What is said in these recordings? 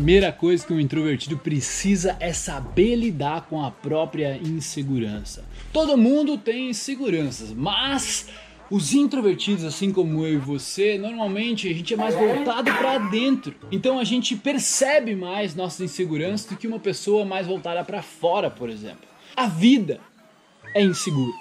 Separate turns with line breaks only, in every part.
primeira coisa que um introvertido precisa é saber lidar com a própria insegurança. Todo mundo tem inseguranças, mas os introvertidos, assim como eu e você, normalmente a gente é mais voltado para dentro. Então a gente percebe mais nossas inseguranças do que uma pessoa mais voltada para fora, por exemplo. A vida é insegura.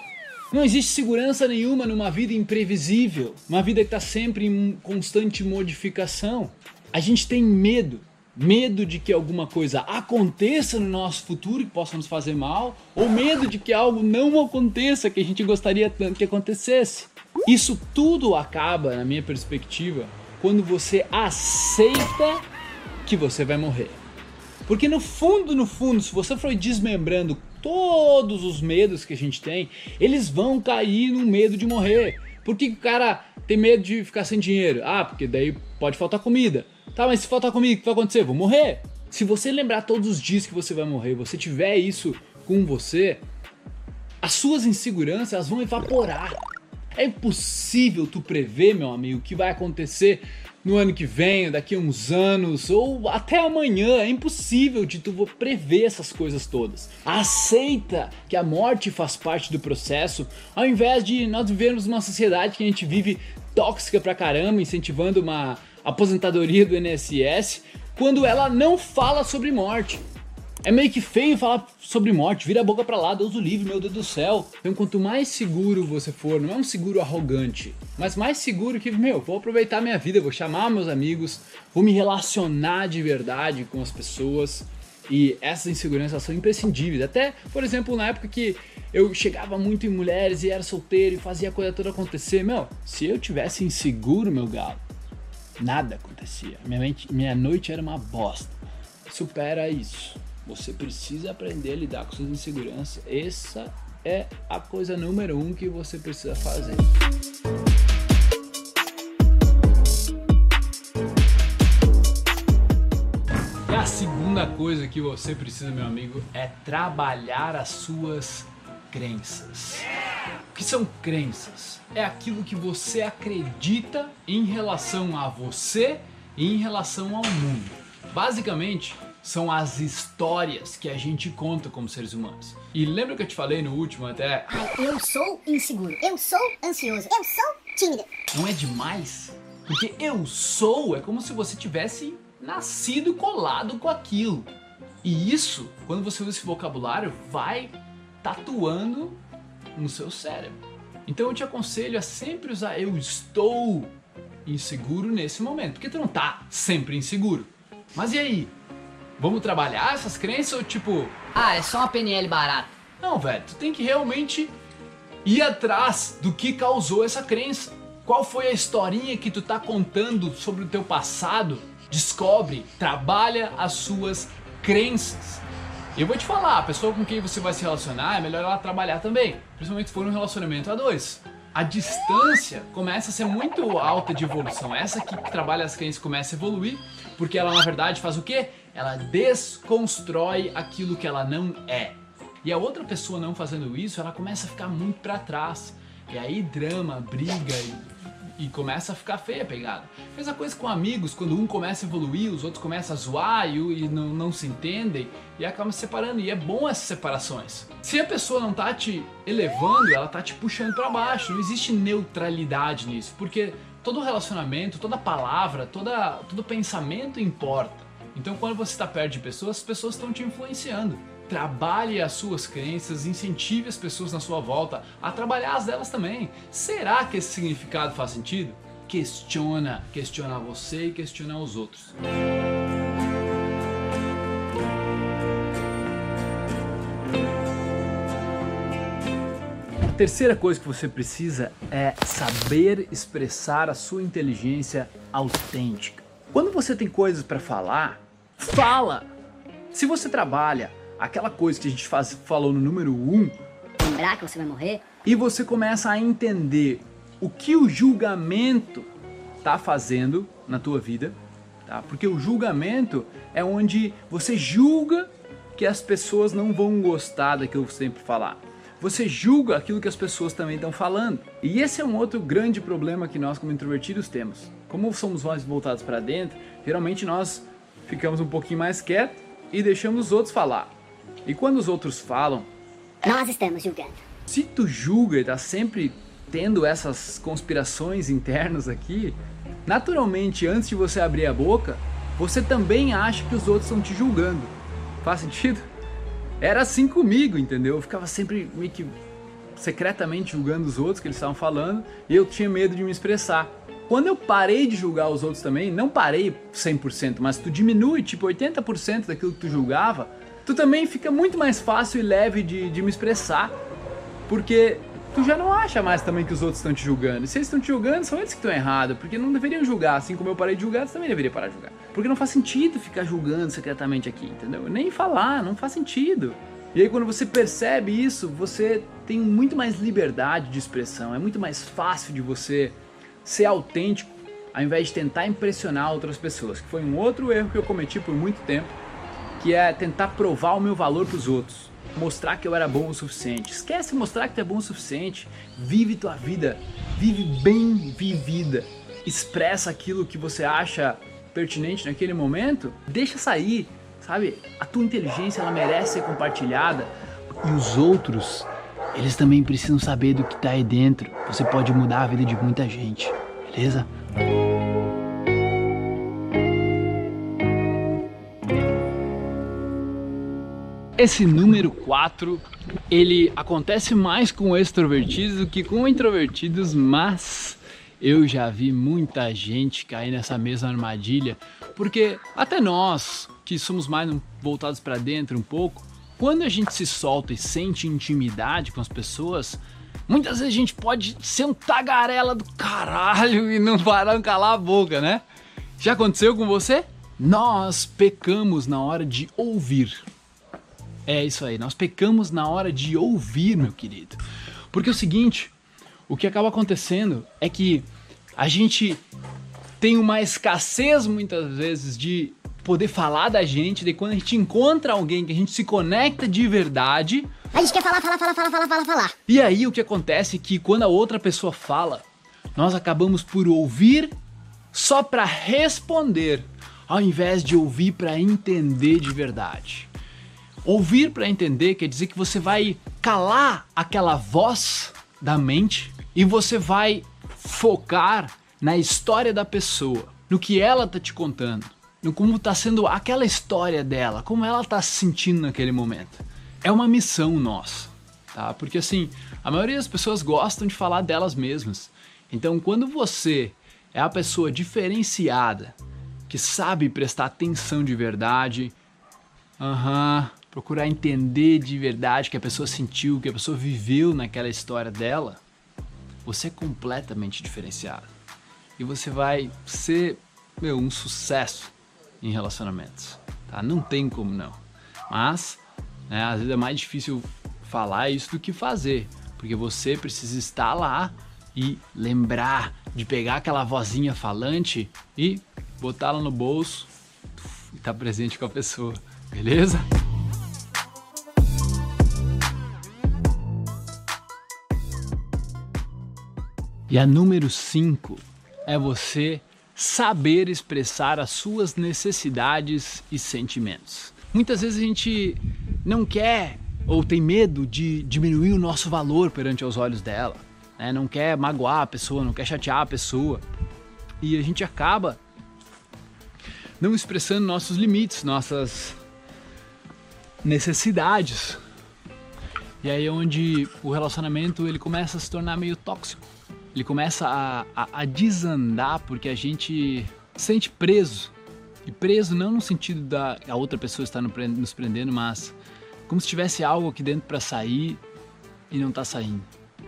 Não existe segurança nenhuma numa vida imprevisível, uma vida que está sempre em constante modificação. A gente tem medo, medo de que alguma coisa aconteça no nosso futuro que possa nos fazer mal, ou medo de que algo não aconteça que a gente gostaria tanto que acontecesse. Isso tudo acaba, na minha perspectiva, quando você aceita que você vai morrer. Porque no fundo, no fundo, se você for desmembrando todos os medos que a gente tem, eles vão cair no medo de morrer. Por que, o cara tem medo de ficar sem dinheiro? Ah, porque daí pode faltar comida. Tá, mas se faltar comida, o que vai acontecer? Vou morrer. Se você lembrar todos os dias que você vai morrer, você tiver isso com você, as suas inseguranças elas vão evaporar. É impossível tu prever, meu amigo, o que vai acontecer no ano que vem, daqui a uns anos ou até amanhã. É impossível de tu prever essas coisas todas. Aceita que a morte faz parte do processo, ao invés de nós vivermos numa sociedade que a gente vive tóxica pra caramba, incentivando uma aposentadoria do INSS, quando ela não fala sobre morte. É meio que feio falar sobre morte, vira a boca pra lá, Deus o livre, meu Deus do céu. Então quanto mais seguro você for, não é um seguro arrogante, mas mais seguro que, meu, vou aproveitar minha vida, vou chamar meus amigos, vou me relacionar de verdade com as pessoas. E essas inseguranças são imprescindíveis. Até, por exemplo, na época que eu chegava muito em mulheres e era solteiro e fazia a coisa toda acontecer, meu, se eu tivesse inseguro, meu galo, nada acontecia. Minha, mente, minha noite era uma bosta. Supera isso. Você precisa aprender a lidar com suas inseguranças. Essa é a coisa número um que você precisa fazer. E a segunda coisa que você precisa, meu amigo, é trabalhar as suas crenças. Que são crenças? É aquilo que você acredita em relação a você e em relação ao mundo. Basicamente, são as histórias que a gente conta como seres humanos. E lembra que eu te falei no último até?
Ai, eu sou inseguro, eu sou ansioso, eu sou tímido.
Não é demais? Porque eu sou é como se você tivesse nascido colado com aquilo. E isso, quando você usa esse vocabulário, vai tatuando no seu cérebro. Então eu te aconselho a sempre usar eu estou inseguro nesse momento, porque tu não tá sempre inseguro. Mas e aí? Vamos trabalhar essas crenças ou tipo.
Ah, é só uma PNL barata.
Não, velho, tu tem que realmente ir atrás do que causou essa crença. Qual foi a historinha que tu tá contando sobre o teu passado? Descobre, trabalha as suas crenças. Eu vou te falar, a pessoa com quem você vai se relacionar é melhor ela trabalhar também, principalmente se for um relacionamento a dois. A distância começa a ser muito alta de evolução. Essa que trabalha as crenças começa a evoluir, porque ela na verdade faz o quê? ela desconstrói aquilo que ela não é. E a outra pessoa não fazendo isso, ela começa a ficar muito para trás. E aí drama, briga e, e, começa a ficar feia a pegada. Mesma coisa com amigos, quando um começa a evoluir, os outros começam a zoar e, e não, não se entendem e acabam se separando. E é bom essas separações. Se a pessoa não tá te elevando, ela tá te puxando para baixo. Não existe neutralidade nisso, porque todo relacionamento, toda palavra, toda, todo pensamento importa. Então, quando você está perto de pessoas, as pessoas estão te influenciando. Trabalhe as suas crenças, incentive as pessoas na sua volta a trabalhar as delas também. Será que esse significado faz sentido? Questiona, questiona você e questiona os outros. A terceira coisa que você precisa é saber expressar a sua inteligência autêntica. Quando você tem coisas para falar, fala! Se você trabalha aquela coisa que a gente faz, falou no número 1, um,
lembrar que você vai morrer,
e você começa a entender o que o julgamento tá fazendo na tua vida, tá? Porque o julgamento é onde você julga que as pessoas não vão gostar daquilo que você sempre falar. Você julga aquilo que as pessoas também estão falando. E esse é um outro grande problema que nós como introvertidos temos como somos mais voltados para dentro, geralmente nós ficamos um pouquinho mais quietos e deixamos os outros falar. E quando os outros falam,
Nós estamos julgando.
se tu julga e tá sempre tendo essas conspirações internas aqui, naturalmente antes de você abrir a boca, você também acha que os outros estão te julgando. Faz sentido? Era assim comigo, entendeu? Eu ficava sempre meio que secretamente julgando os outros que eles estavam falando e eu tinha medo de me expressar. Quando eu parei de julgar os outros também, não parei 100%, mas tu diminui tipo 80% daquilo que tu julgava, tu também fica muito mais fácil e leve de, de me expressar. Porque tu já não acha mais também que os outros estão te julgando. E se eles estão te julgando, são eles que estão errados, porque não deveriam julgar. Assim como eu parei de julgar, você também deveria parar de julgar. Porque não faz sentido ficar julgando secretamente aqui, entendeu? Nem falar, não faz sentido. E aí quando você percebe isso, você tem muito mais liberdade de expressão, é muito mais fácil de você ser autêntico ao invés de tentar impressionar outras pessoas, que foi um outro erro que eu cometi por muito tempo, que é tentar provar o meu valor para os outros, mostrar que eu era bom o suficiente. Esquece mostrar que tu é bom o suficiente, vive tua vida, vive bem vivida, expressa aquilo que você acha pertinente naquele momento, deixa sair, sabe? A tua inteligência ela merece ser compartilhada e os outros, eles também precisam saber do que tá aí dentro. Você pode mudar a vida de muita gente, beleza? Esse número 4, ele acontece mais com extrovertidos do que com introvertidos, mas eu já vi muita gente cair nessa mesma armadilha, porque até nós, que somos mais voltados para dentro um pouco, quando a gente se solta e sente intimidade com as pessoas, muitas vezes a gente pode ser um tagarela do caralho e não parar calar a boca, né? Já aconteceu com você? Nós pecamos na hora de ouvir. É isso aí, nós pecamos na hora de ouvir, meu querido. Porque é o seguinte, o que acaba acontecendo é que a gente tem uma escassez muitas vezes de poder falar da gente, de quando a gente encontra alguém que a gente se conecta de verdade,
A gente quer falar, falar, falar, falar, falar, falar, falar.
e aí o que acontece é que quando a outra pessoa fala, nós acabamos por ouvir só para responder, ao invés de ouvir para entender de verdade. Ouvir para entender quer dizer que você vai calar aquela voz da mente e você vai focar na história da pessoa, no que ela tá te contando, no como tá sendo aquela história dela, como ela tá se sentindo naquele momento. É uma missão nossa, tá? Porque assim, a maioria das pessoas gostam de falar delas mesmas. Então, quando você é a pessoa diferenciada, que sabe prestar atenção de verdade, Aham. Procurar entender de verdade o que a pessoa sentiu, o que a pessoa viveu naquela história dela. Você é completamente diferenciado. E você vai ser, meu, um sucesso em relacionamentos. Tá? Não tem como não. Mas, né, às vezes é mais difícil falar isso do que fazer. Porque você precisa estar lá e lembrar de pegar aquela vozinha falante e botá-la no bolso e estar presente com a pessoa. Beleza? E a número 5 é você saber expressar as suas necessidades e sentimentos. Muitas vezes a gente não quer ou tem medo de diminuir o nosso valor perante os olhos dela, né? não quer magoar a pessoa, não quer chatear a pessoa. E a gente acaba não expressando nossos limites, nossas necessidades. E aí é onde o relacionamento ele começa a se tornar meio tóxico. Ele começa a, a, a desandar porque a gente se sente preso. E preso não no sentido da a outra pessoa estar nos prendendo, mas como se tivesse algo aqui dentro para sair e não tá saindo.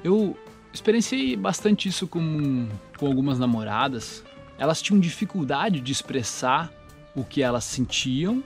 Eu experienciei bastante isso com, com algumas namoradas. Elas tinham dificuldade de expressar o que elas sentiam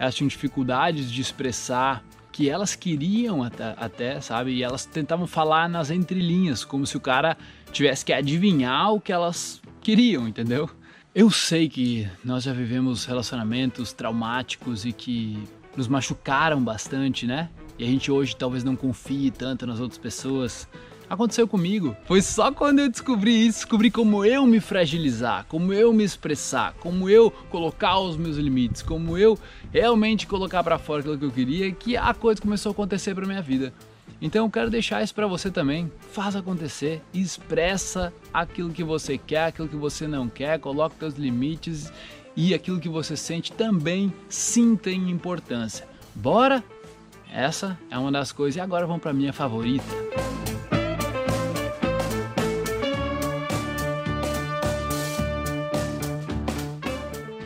elas tinham dificuldades de expressar que elas queriam até, até, sabe? E elas tentavam falar nas entrelinhas, como se o cara tivesse que adivinhar o que elas queriam, entendeu? Eu sei que nós já vivemos relacionamentos traumáticos e que nos machucaram bastante, né? E a gente hoje talvez não confie tanto nas outras pessoas, Aconteceu comigo. Foi só quando eu descobri isso, descobri como eu me fragilizar, como eu me expressar, como eu colocar os meus limites, como eu realmente colocar para fora aquilo que eu queria, que a coisa começou a acontecer para minha vida. Então eu quero deixar isso para você também. Faz acontecer, expressa aquilo que você quer, aquilo que você não quer, coloque seus limites e aquilo que você sente também sim tem importância. Bora? Essa é uma das coisas e agora vamos para minha favorita.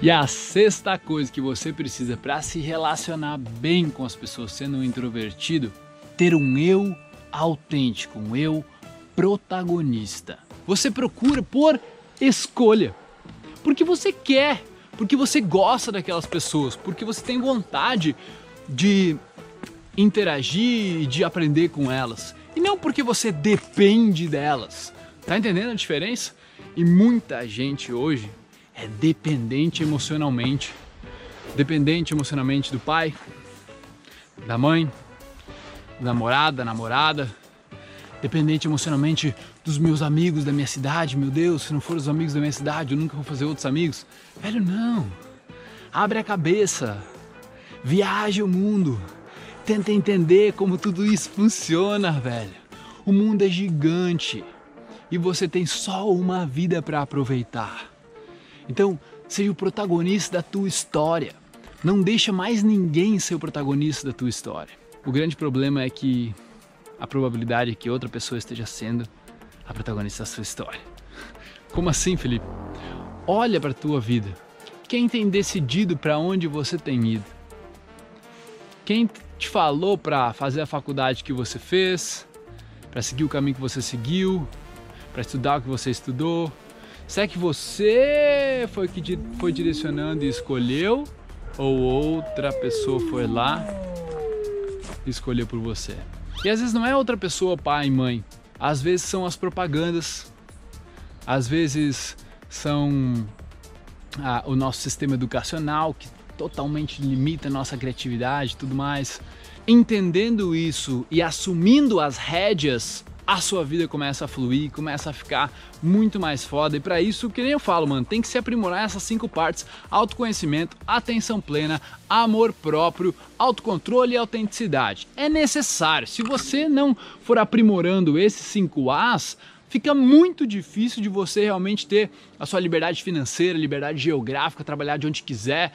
E a sexta coisa que você precisa para se relacionar bem com as pessoas sendo um introvertido, ter um eu autêntico, um eu protagonista. Você procura por escolha, porque você quer, porque você gosta daquelas pessoas, porque você tem vontade de interagir e de aprender com elas, e não porque você depende delas. Tá entendendo a diferença? E muita gente hoje é dependente emocionalmente. Dependente emocionalmente do pai, da mãe, da namorada, namorada. Dependente emocionalmente dos meus amigos da minha cidade. Meu Deus, se não for os amigos da minha cidade, eu nunca vou fazer outros amigos. Velho, não. Abre a cabeça. Viaje o mundo. Tenta entender como tudo isso funciona, velho. O mundo é gigante e você tem só uma vida para aproveitar. Então, seja o protagonista da tua história. Não deixa mais ninguém ser o protagonista da tua história. O grande problema é que a probabilidade é que outra pessoa esteja sendo a protagonista da sua história. Como assim, Felipe? Olha para a tua vida. Quem tem decidido para onde você tem ido? Quem te falou para fazer a faculdade que você fez, para seguir o caminho que você seguiu, para estudar o que você estudou? Será que você foi que foi direcionando e escolheu? Ou outra pessoa foi lá e escolheu por você? E às vezes não é outra pessoa, pai e mãe. Às vezes são as propagandas. Às vezes são ah, o nosso sistema educacional que totalmente limita a nossa criatividade e tudo mais. Entendendo isso e assumindo as rédeas a sua vida começa a fluir, começa a ficar muito mais foda. E para isso, que nem eu falo, mano, tem que se aprimorar essas cinco partes: autoconhecimento, atenção plena, amor próprio, autocontrole e autenticidade. É necessário. Se você não for aprimorando esses cinco As, fica muito difícil de você realmente ter a sua liberdade financeira, liberdade geográfica, trabalhar de onde quiser,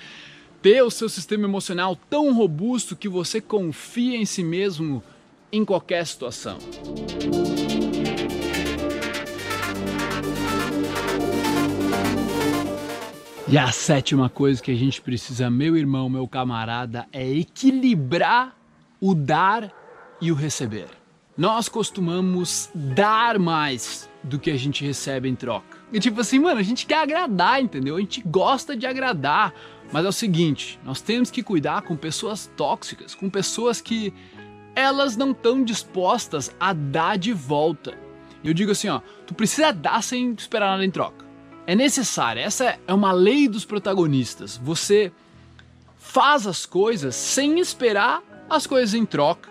ter o seu sistema emocional tão robusto que você confia em si mesmo em qualquer situação. E a sétima coisa que a gente precisa, meu irmão, meu camarada, é equilibrar o dar e o receber. Nós costumamos dar mais do que a gente recebe em troca. E tipo assim, mano, a gente quer agradar, entendeu? A gente gosta de agradar. Mas é o seguinte, nós temos que cuidar com pessoas tóxicas, com pessoas que elas não estão dispostas a dar de volta. Eu digo assim, ó, tu precisa dar sem esperar nada em troca. É necessário, essa é uma lei dos protagonistas. Você faz as coisas sem esperar as coisas em troca.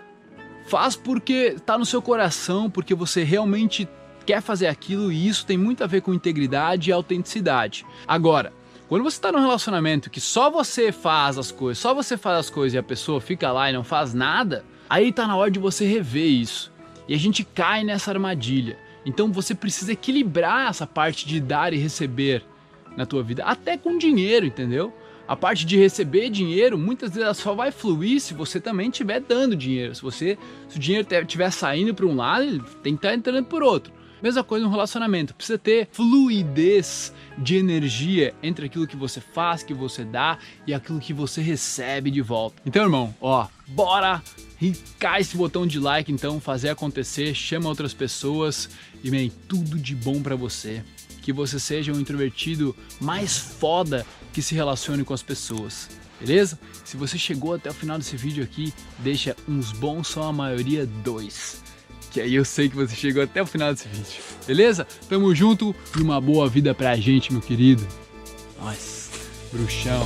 Faz porque está no seu coração, porque você realmente quer fazer aquilo e isso tem muito a ver com integridade e autenticidade. Agora, quando você está num relacionamento que só você faz as coisas, só você faz as coisas e a pessoa fica lá e não faz nada, Aí tá na hora de você rever isso. E a gente cai nessa armadilha. Então você precisa equilibrar essa parte de dar e receber na tua vida, até com dinheiro, entendeu? A parte de receber dinheiro, muitas vezes só vai fluir se você também estiver dando dinheiro. Se você, se o dinheiro estiver saindo para um lado, ele tem que estar tá entrando por outro. Mesma coisa no relacionamento, precisa ter fluidez de energia entre aquilo que você faz, que você dá e aquilo que você recebe de volta. Então, irmão, ó, bora cai esse botão de like então, fazer acontecer, chama outras pessoas e man, tudo de bom para você. Que você seja um introvertido mais foda que se relacione com as pessoas. Beleza? Se você chegou até o final desse vídeo aqui, deixa uns bons só a maioria dois que aí eu sei que você chegou até o final desse vídeo. Beleza? Tamo junto e uma boa vida pra gente, meu querido. Nós, bruxão.